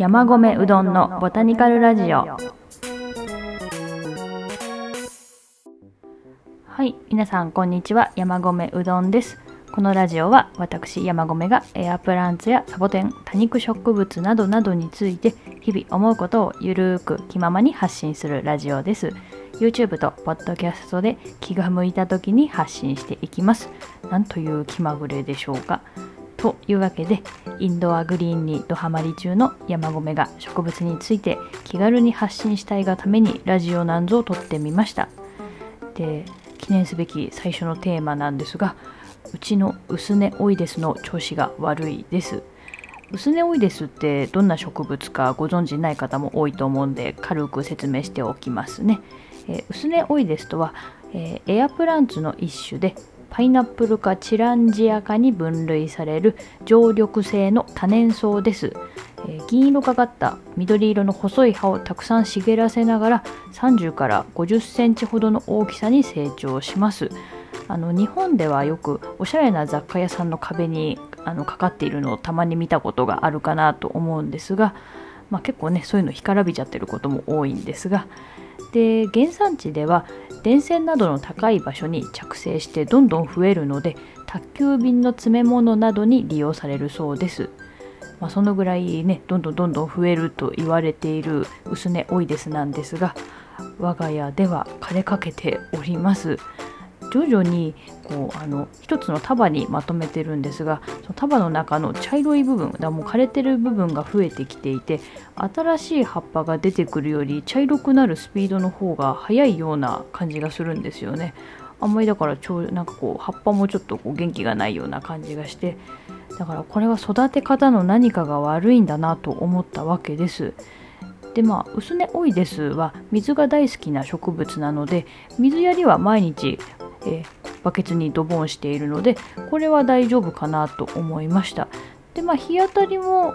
山米うどんのボタニカルラジオ。はい皆さんこんにちは。山米うどんです。このラジオは私山米がエアプランツやサボテン多肉植物などなどについて日々思うことをゆるーく気ままに発信するラジオです。YouTube と Podcast で気が向いた時に発信していきます。なんという気まぐれでしょうか。というわけでインドアグリーンにドハマり中の山米が植物について気軽に発信したいがためにラジオなんぞを撮ってみました。で記念すべき最初のテーマなんですがうちのウスネオイデスの調子が悪いです。ウスネオイデスってどんな植物かご存知ない方も多いと思うんで軽く説明しておきますね、えー、ウスネオイデスとは、えー、エアプランツの一種でパイナップル科チランジア科に分類される常緑性の多年草です、えー、銀色がかった緑色の細い葉をたくさん茂らせながら30から50センチほどの大きさに成長します。あの日本ではよくおしゃれな雑貨屋さんの壁にあのかかっているのをたまに見たことがあるかなと思うんですが、まあ、結構ねそういうの干からびちゃってることも多いんですが。で原産地では電線などの高い場所に着生してどんどん増えるので宅急便の詰め物などに利用されるそうです。まあ、そのぐらいねどんどんどんどん増えると言われている薄根オイデスなんですが我が家では枯れかけております。徐々にこうあの一つの束にまとめてるんですがその束の中の茶色い部分だもう枯れてる部分が増えてきていて新しい葉っぱが出てくるより茶色くなるスピードの方が速いような感じがするんですよね。あんまりだからちょなんかこう葉っぱもちょっとこう元気がないような感じがしてだからこれは育て方の何かが悪いんだなと思ったわけです。でまあ薄根オイデスは水が大好きな植物なので水やりは毎日えー、バケツにドボンしているのでこれは大丈夫かなと思いました。でまあ日当たりも、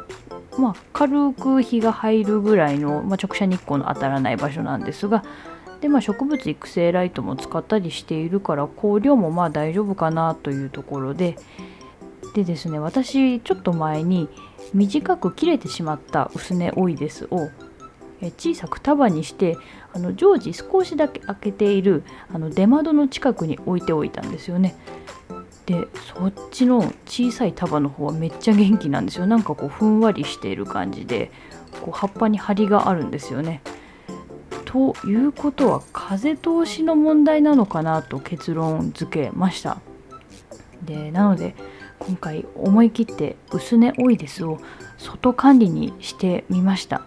まあ、軽く日が入るぐらいの、まあ、直射日光の当たらない場所なんですがで、まあ、植物育成ライトも使ったりしているから光量もまあ大丈夫かなというところででですね私ちょっと前に短く切れてしまった薄根オイデスを小さく束にしてあの常時少しだけ開けているあの出窓の近くに置いておいたんですよね。でそっちの小さい束の方はめっちゃ元気なんですよなんかこうふんわりしている感じでこう葉っぱに張りがあるんですよね。ということは風通しの問題なのかなと結論付けました。でなので今回思い切って薄根オイデスを外管理にしてみました。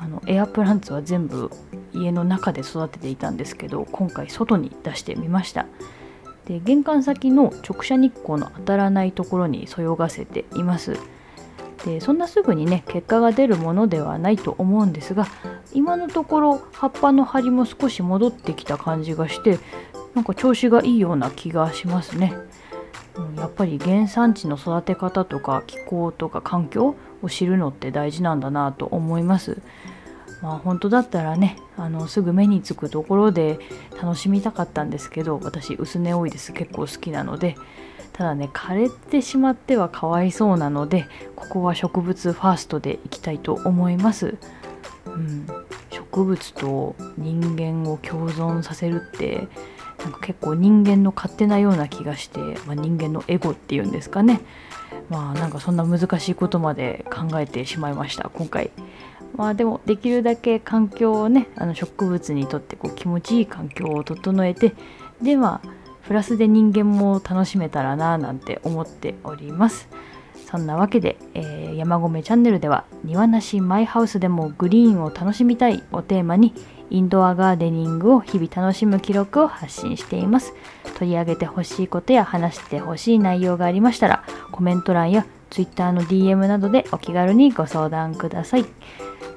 あのエアプランツは全部家の中で育てていたんですけど今回外に出してみました。で玄関先の直射日光の当たらないところにそよがせています。でそんなすぐにね結果が出るものではないと思うんですが今のところ葉っぱの張りも少し戻ってきた感じがしてなんか調子がいいような気がしますね。やっぱり原産地の育て方とか気候とか環境を知るのって大事なんだなと思います。まあ本当だったらねあのすぐ目につくところで楽しみたかったんですけど私薄根多いです結構好きなのでただね枯れてしまってはかわいそうなのでここは植物ファーストでいきたいと思います。うん、植物と人間を共存させるってんか結構人間の勝手なような気がして、まあ、人間のエゴっていうんですかね。まあなんかそんな難しいことまで考えてしまいました今回。まあでもできるだけ環境をねあの植物にとってこう気持ちいい環境を整えてでまあプラスで人間も楽しめたらななんて思っております。そんなわけで、えー、山込チャンネルでは庭なしマイハウスでもグリーンを楽しみたいをテーマにインドアガーデニングを日々楽しむ記録を発信しています。取り上げてほしいことや話してほしい内容がありましたらコメント欄や Twitter の DM などでお気軽にご相談ください。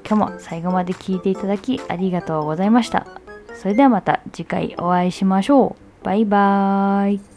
今日も最後まで聞いていただきありがとうございました。それではまた次回お会いしましょう。バイバーイ。